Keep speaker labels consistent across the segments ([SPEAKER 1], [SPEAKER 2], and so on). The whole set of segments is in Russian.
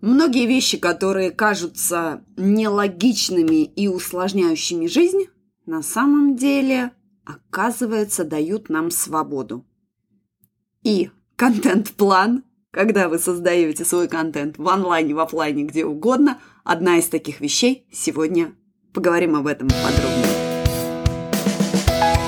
[SPEAKER 1] Многие вещи, которые кажутся нелогичными и усложняющими жизнь, на самом деле, оказывается, дают нам свободу. И контент-план, когда вы создаете свой контент в онлайне, в офлайне, где угодно, одна из таких вещей сегодня поговорим об этом подробнее.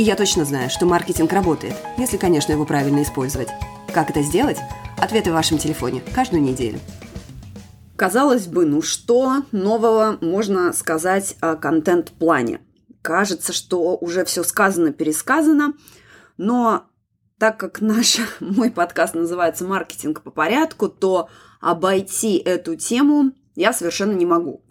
[SPEAKER 2] и я точно знаю, что маркетинг работает, если, конечно, его правильно использовать. Как это сделать? Ответы в вашем телефоне каждую неделю.
[SPEAKER 1] Казалось бы, ну что нового можно сказать о контент-плане? Кажется, что уже все сказано, пересказано, но так как наш мой подкаст называется «Маркетинг по порядку», то обойти эту тему я совершенно не могу.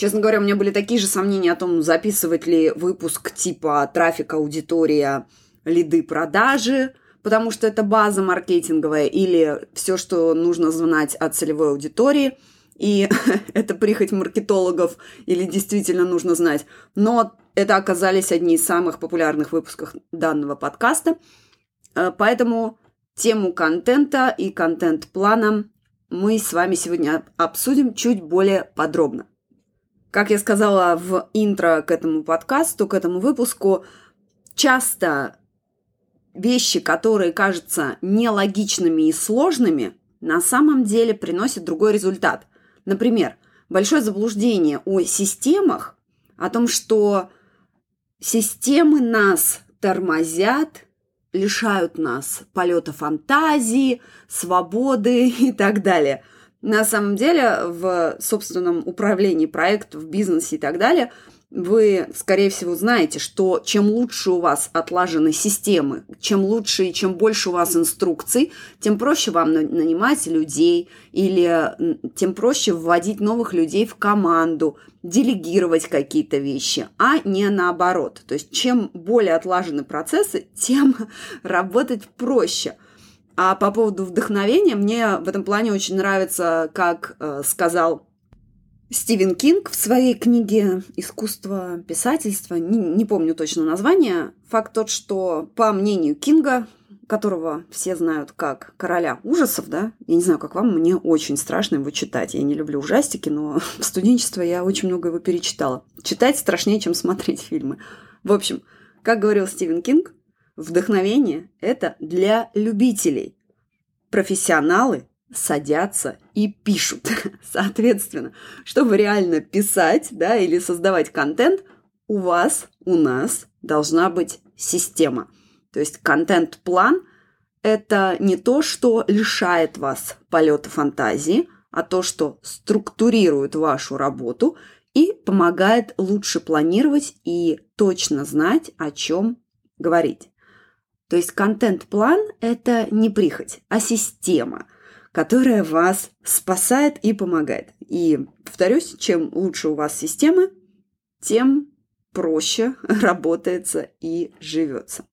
[SPEAKER 1] Честно говоря, у меня были такие же сомнения о том, записывать ли выпуск типа трафик, аудитория, лиды, продажи, потому что это база маркетинговая, или все, что нужно знать о целевой аудитории, и это прихоть маркетологов, или действительно нужно знать. Но это оказались одни из самых популярных выпусков данного подкаста. Э, поэтому тему контента и контент-плана мы с вами сегодня обсудим чуть более подробно. Как я сказала в интро к этому подкасту, к этому выпуску, часто вещи, которые кажутся нелогичными и сложными, на самом деле приносят другой результат. Например, большое заблуждение о системах, о том, что системы нас тормозят, лишают нас полета фантазии, свободы и так далее – на самом деле в собственном управлении проектов, в бизнесе и так далее, вы, скорее всего, знаете, что чем лучше у вас отлажены системы, чем лучше и чем больше у вас инструкций, тем проще вам нанимать людей или тем проще вводить новых людей в команду, делегировать какие-то вещи, а не наоборот. То есть чем более отлажены процессы, тем работать проще – а по поводу вдохновения, мне в этом плане очень нравится, как э, сказал Стивен Кинг в своей книге «Искусство писательства», не, не помню точно название, факт тот, что, по мнению Кинга, которого все знают как короля ужасов, да, я не знаю, как вам, мне очень страшно его читать. Я не люблю ужастики, но в студенчестве я очень много его перечитала. Читать страшнее, чем смотреть фильмы. В общем, как говорил Стивен Кинг, Вдохновение – это для любителей. Профессионалы садятся и пишут. Соответственно, чтобы реально писать да, или создавать контент, у вас, у нас должна быть система. То есть контент-план – это не то, что лишает вас полета фантазии, а то, что структурирует вашу работу и помогает лучше планировать и точно знать, о чем говорить. То есть контент-план – это не прихоть, а система, которая вас спасает и помогает. И, повторюсь, чем лучше у вас системы, тем проще работается и живется.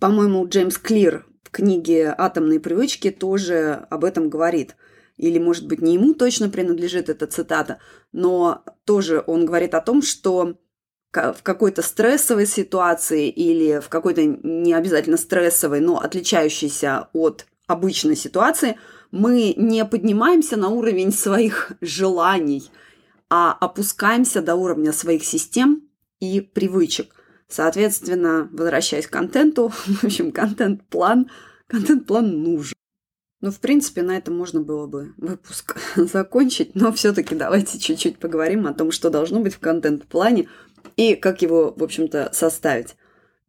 [SPEAKER 1] По-моему, Джеймс Клир в книге «Атомные привычки» тоже об этом говорит. Или, может быть, не ему точно принадлежит эта цитата, но тоже он говорит о том, что в какой-то стрессовой ситуации или в какой-то не обязательно стрессовой, но отличающейся от обычной ситуации, мы не поднимаемся на уровень своих желаний, а опускаемся до уровня своих систем и привычек. Соответственно, возвращаясь к контенту, в общем, контент-план, контент-план нужен. Ну, в принципе, на этом можно было бы выпуск закончить, но все-таки давайте чуть-чуть поговорим о том, что должно быть в контент-плане, и как его, в общем-то, составить?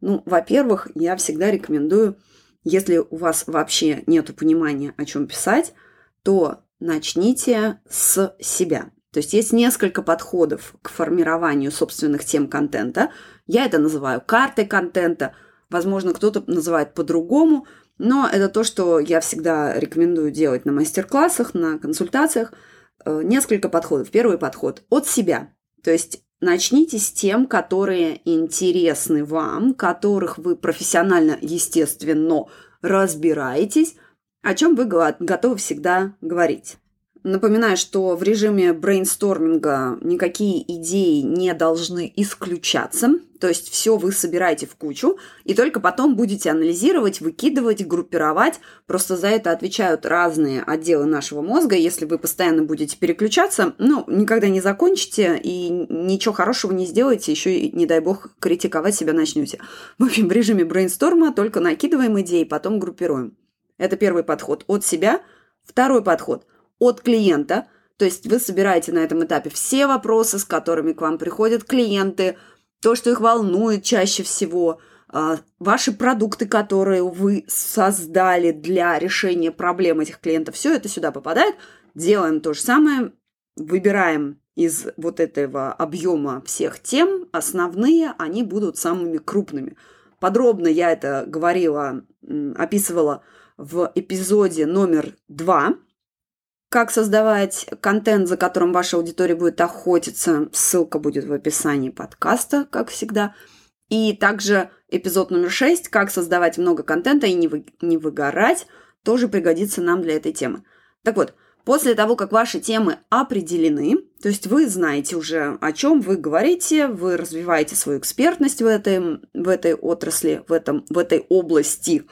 [SPEAKER 1] Ну, во-первых, я всегда рекомендую, если у вас вообще нет понимания, о чем писать, то начните с себя. То есть есть несколько подходов к формированию собственных тем контента. Я это называю картой контента. Возможно, кто-то называет по-другому, но это то, что я всегда рекомендую делать на мастер-классах, на консультациях. Э, несколько подходов. Первый подход от себя. То есть начните с тем, которые интересны вам, которых вы профессионально, естественно, разбираетесь, о чем вы готовы всегда говорить. Напоминаю, что в режиме брейнсторминга никакие идеи не должны исключаться. То есть все вы собираете в кучу, и только потом будете анализировать, выкидывать, группировать. Просто за это отвечают разные отделы нашего мозга. Если вы постоянно будете переключаться, ну, никогда не закончите и ничего хорошего не сделаете, еще и, не дай бог, критиковать себя начнете. В общем, в режиме брейнсторма только накидываем идеи, потом группируем. Это первый подход от себя. Второй подход – от клиента. То есть вы собираете на этом этапе все вопросы, с которыми к вам приходят клиенты, то, что их волнует чаще всего, а, ваши продукты, которые вы создали для решения проблем этих клиентов, все это сюда попадает. Делаем то же самое, выбираем из вот этого объема всех тем, основные, они будут самыми крупными. Подробно я это говорила, описывала в эпизоде номер два как создавать контент, за которым ваша аудитория будет охотиться. Ссылка будет в описании подкаста, как всегда. И также эпизод номер 6 «Как создавать много контента и не, вы, не выгорать» тоже пригодится нам для этой темы. Так вот, после того, как ваши темы определены, то есть вы знаете уже, о чем вы говорите, вы развиваете свою экспертность в этой, в этой отрасли, в, этом, в этой области,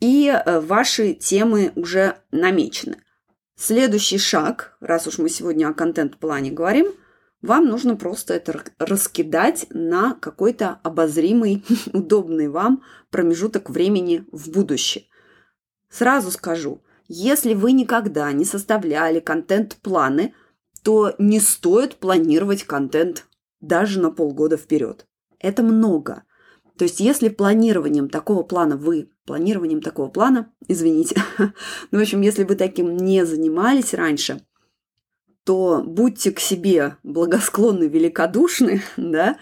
[SPEAKER 1] и э, ваши темы уже намечены – Следующий шаг, раз уж мы сегодня о контент-плане говорим, вам нужно просто это раскидать на какой-то обозримый, удобный вам промежуток времени в будущее. Сразу скажу, если вы никогда не составляли контент-планы, то не стоит планировать контент даже на полгода вперед. Это много. То есть, если планированием такого плана вы, планированием такого плана, извините, ну, в общем, если вы таким не занимались раньше, то будьте к себе благосклонны, великодушны, да,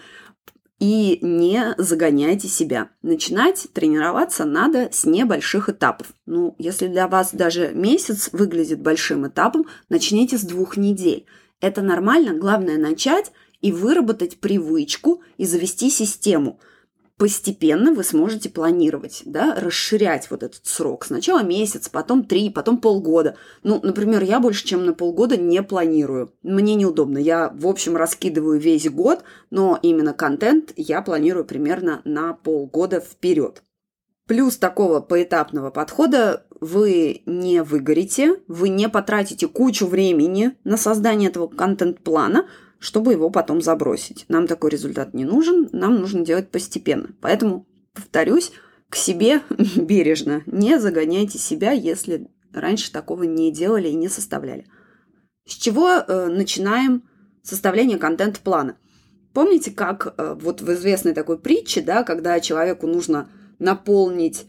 [SPEAKER 1] и не загоняйте себя. Начинать тренироваться надо с небольших этапов. Ну, если для вас даже месяц выглядит большим этапом, начните с двух недель. Это нормально, главное начать и выработать привычку и завести систему – постепенно вы сможете планировать, да, расширять вот этот срок. Сначала месяц, потом три, потом полгода. Ну, например, я больше, чем на полгода не планирую. Мне неудобно. Я, в общем, раскидываю весь год, но именно контент я планирую примерно на полгода вперед. Плюс такого поэтапного подхода вы не выгорите, вы не потратите кучу времени на создание этого контент-плана, чтобы его потом забросить. Нам такой результат не нужен, нам нужно делать постепенно. Поэтому, повторюсь, к себе бережно. Не загоняйте себя, если раньше такого не делали и не составляли. С чего э, начинаем составление контент-плана? Помните, как э, вот в известной такой притче, да, когда человеку нужно наполнить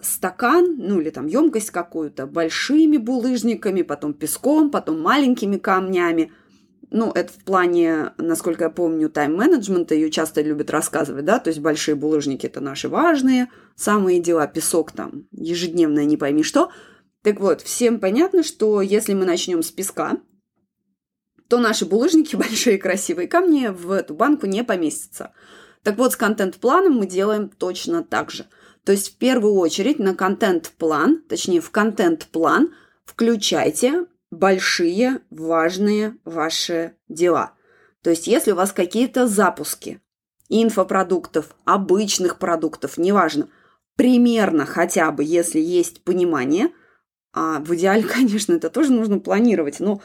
[SPEAKER 1] стакан, ну или там емкость какую-то, большими булыжниками, потом песком, потом маленькими камнями – ну, это в плане, насколько я помню, тайм-менеджмента, ее часто любят рассказывать, да, то есть большие булыжники – это наши важные самые дела, песок там, ежедневное не пойми что. Так вот, всем понятно, что если мы начнем с песка, то наши булыжники, большие красивые камни, в эту банку не поместятся. Так вот, с контент-планом мы делаем точно так же. То есть, в первую очередь, на контент-план, точнее, в контент-план включайте большие, важные ваши дела. То есть, если у вас какие-то запуски инфопродуктов, обычных продуктов, неважно, примерно хотя бы, если есть понимание, а в идеале, конечно, это тоже нужно планировать, но,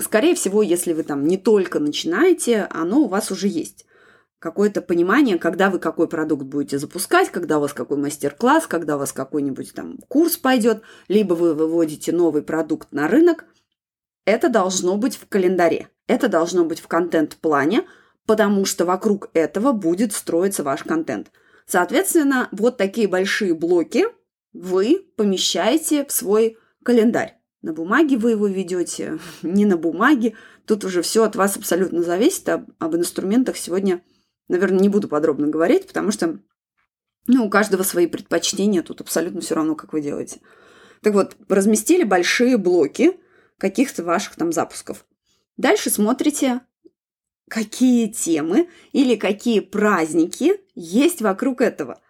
[SPEAKER 1] скорее всего, если вы там не только начинаете, оно у вас уже есть какое-то понимание, когда вы какой продукт будете запускать, когда у вас какой мастер-класс, когда у вас какой-нибудь там курс пойдет, либо вы выводите новый продукт на рынок. Это должно быть в календаре, это должно быть в контент-плане, потому что вокруг этого будет строиться ваш контент. Соответственно, вот такие большие блоки вы помещаете в свой календарь. На бумаге вы его ведете, не на бумаге. Тут уже все от вас абсолютно зависит. Об, об инструментах сегодня Наверное, не буду подробно говорить, потому что ну, у каждого свои предпочтения, тут абсолютно все равно, как вы делаете. Так вот, разместили большие блоки каких-то ваших там запусков. Дальше смотрите, какие темы или какие праздники есть вокруг этого.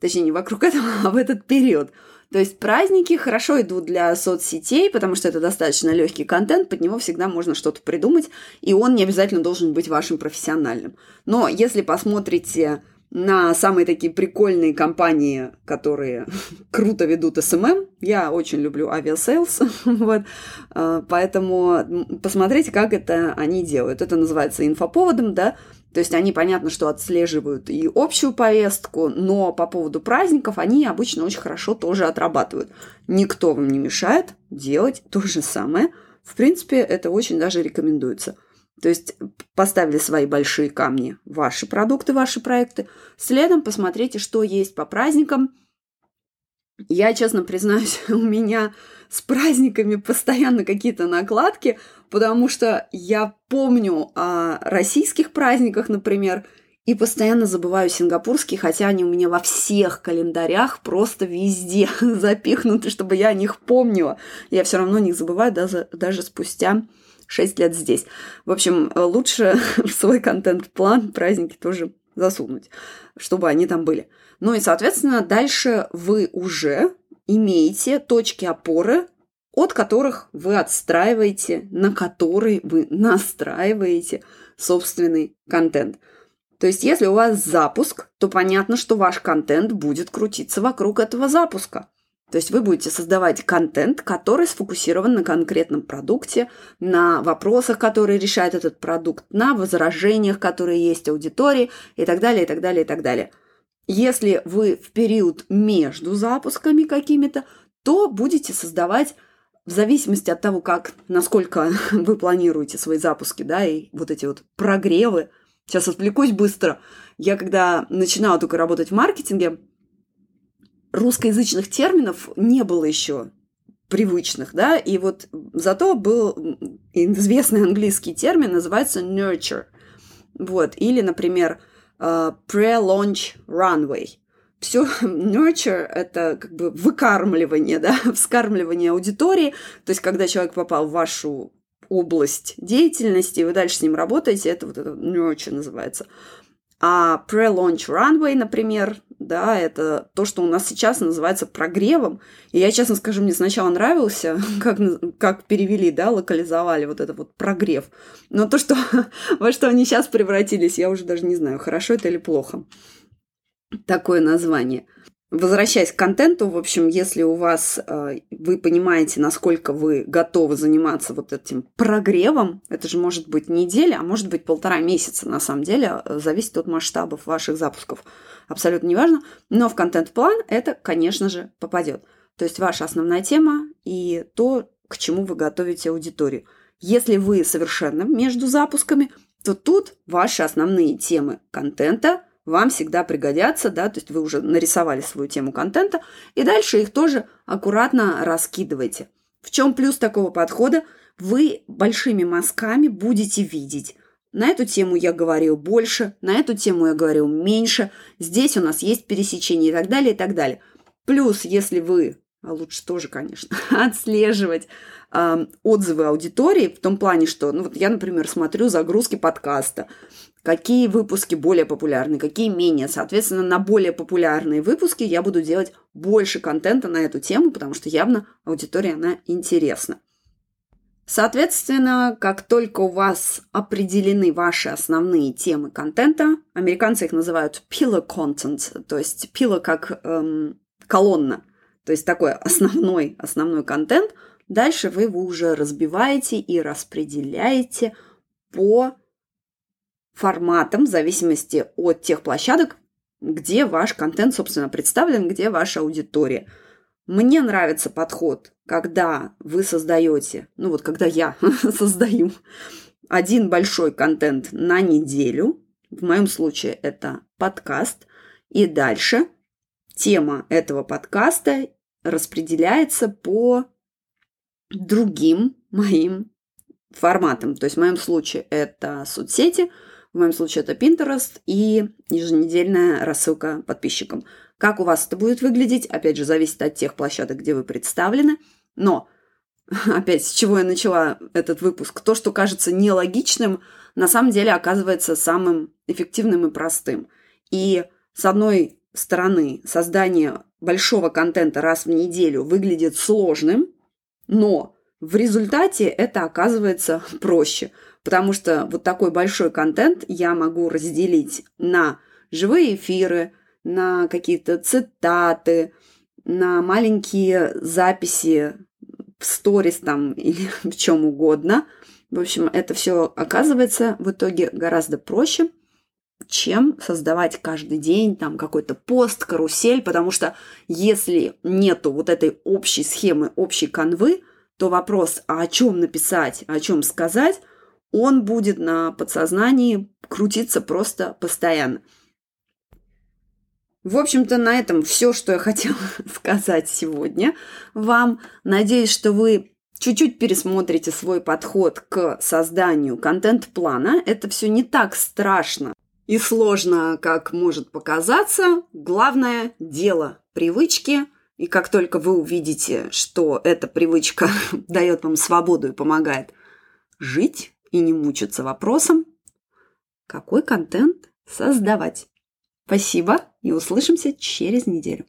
[SPEAKER 1] Точнее, не вокруг этого, а в этот период. То есть праздники хорошо идут для соцсетей, потому что это достаточно легкий контент, под него всегда можно что-то придумать, и он не обязательно должен быть вашим профессиональным. Но если посмотрите на самые такие прикольные компании, которые круто ведут СММ. Я очень люблю Aviasales, вот, а, поэтому посмотрите, как это они делают. Это называется инфоповодом, да, то есть они, понятно, что отслеживают и общую повестку, но по поводу праздников они обычно очень хорошо тоже отрабатывают. Никто вам не мешает делать то же самое. В принципе, это очень даже рекомендуется. То есть поставили свои большие камни, ваши продукты, ваши проекты. Следом посмотрите, что есть по праздникам. Я, честно признаюсь, у меня с праздниками постоянно какие-то накладки, потому что я помню о российских праздниках, например, и постоянно забываю сингапурские, хотя они у меня во всех календарях просто везде запихнуты, чтобы я о них помнила. Я все равно о них забываю даже, даже спустя 6 лет здесь. В общем, лучше в свой контент-план праздники тоже засунуть, чтобы они там были. Ну и, соответственно, дальше вы уже имеете точки опоры, от которых вы отстраиваете, на которые вы настраиваете собственный контент. То есть, если у вас запуск, то понятно, что ваш контент будет крутиться вокруг этого запуска. То есть вы будете создавать контент, который сфокусирован на конкретном продукте, на вопросах, которые решает этот продукт, на возражениях, которые есть аудитории и так далее, и так далее, и так далее. Если вы в период между запусками какими-то, то будете создавать в зависимости от того, как, насколько вы планируете свои запуски, да, и вот эти вот прогревы. Сейчас отвлекусь быстро. Я когда начинала только работать в маркетинге, русскоязычных терминов не было еще привычных, да, и вот зато был известный английский термин, называется nurture, вот, или, например, uh, pre-launch runway. Все nurture – это как бы выкармливание, да, вскармливание аудитории, то есть когда человек попал в вашу область деятельности, и вы дальше с ним работаете, это вот это nurture называется. А pre-launch runway, например, да, это то, что у нас сейчас называется прогревом. И я, честно скажу, мне сначала нравился, как, как перевели, да, локализовали вот это вот прогрев. Но то, что, во что они сейчас превратились, я уже даже не знаю, хорошо это или плохо. Такое название. Возвращаясь к контенту, в общем, если у вас, э, вы понимаете, насколько вы готовы заниматься вот этим прогревом, это же может быть неделя, а может быть полтора месяца, на самом деле, э, зависит от масштабов ваших запусков. Абсолютно неважно, но в контент-план это, конечно же, попадет. То есть ваша основная тема и то, к чему вы готовите аудиторию. Если вы совершенно между запусками, то тут ваши основные темы контента – вам всегда пригодятся, да, то есть вы уже нарисовали свою тему контента, и дальше их тоже аккуратно раскидывайте. В чем плюс такого подхода? Вы большими мазками будете видеть. На эту тему я говорил больше, на эту тему я говорил меньше, здесь у нас есть пересечение и так далее, и так далее. Плюс, если вы, а лучше тоже, конечно, отслеживать э, отзывы аудитории в том плане, что, ну вот я, например, смотрю загрузки подкаста, какие выпуски более популярны, какие менее. Соответственно, на более популярные выпуски я буду делать больше контента на эту тему, потому что явно аудитория, она интересна. Соответственно, как только у вас определены ваши основные темы контента, американцы их называют pillar content, то есть pillar как эм, колонна, то есть такой основной, основной контент, дальше вы его уже разбиваете и распределяете по форматом в зависимости от тех площадок, где ваш контент, собственно, представлен, где ваша аудитория. Мне нравится подход, когда вы создаете, ну вот когда я создаю один большой контент на неделю, в моем случае это подкаст, и дальше тема этого подкаста распределяется по другим моим форматам. То есть в моем случае это соцсети – в моем случае это Pinterest и еженедельная рассылка подписчикам. Как у вас это будет выглядеть, опять же, зависит от тех площадок, где вы представлены. Но, опять, с чего я начала этот выпуск, то, что кажется нелогичным, на самом деле оказывается самым эффективным и простым. И с одной стороны, создание большого контента раз в неделю выглядит сложным, но в результате это оказывается проще, потому что вот такой большой контент я могу разделить на живые эфиры, на какие-то цитаты, на маленькие записи в сторис там или в чем угодно. В общем, это все оказывается в итоге гораздо проще, чем создавать каждый день там какой-то пост, карусель, потому что если нету вот этой общей схемы, общей канвы, то вопрос, а о чем написать, о чем сказать, он будет на подсознании крутиться просто постоянно. В общем-то, на этом все, что я хотела сказать сегодня вам. Надеюсь, что вы чуть-чуть пересмотрите свой подход к созданию контент-плана. Это все не так страшно и сложно, как может показаться. Главное – дело привычки. И как только вы увидите, что эта привычка дает вам свободу и помогает жить и не мучиться вопросом, какой контент создавать. Спасибо и услышимся через неделю.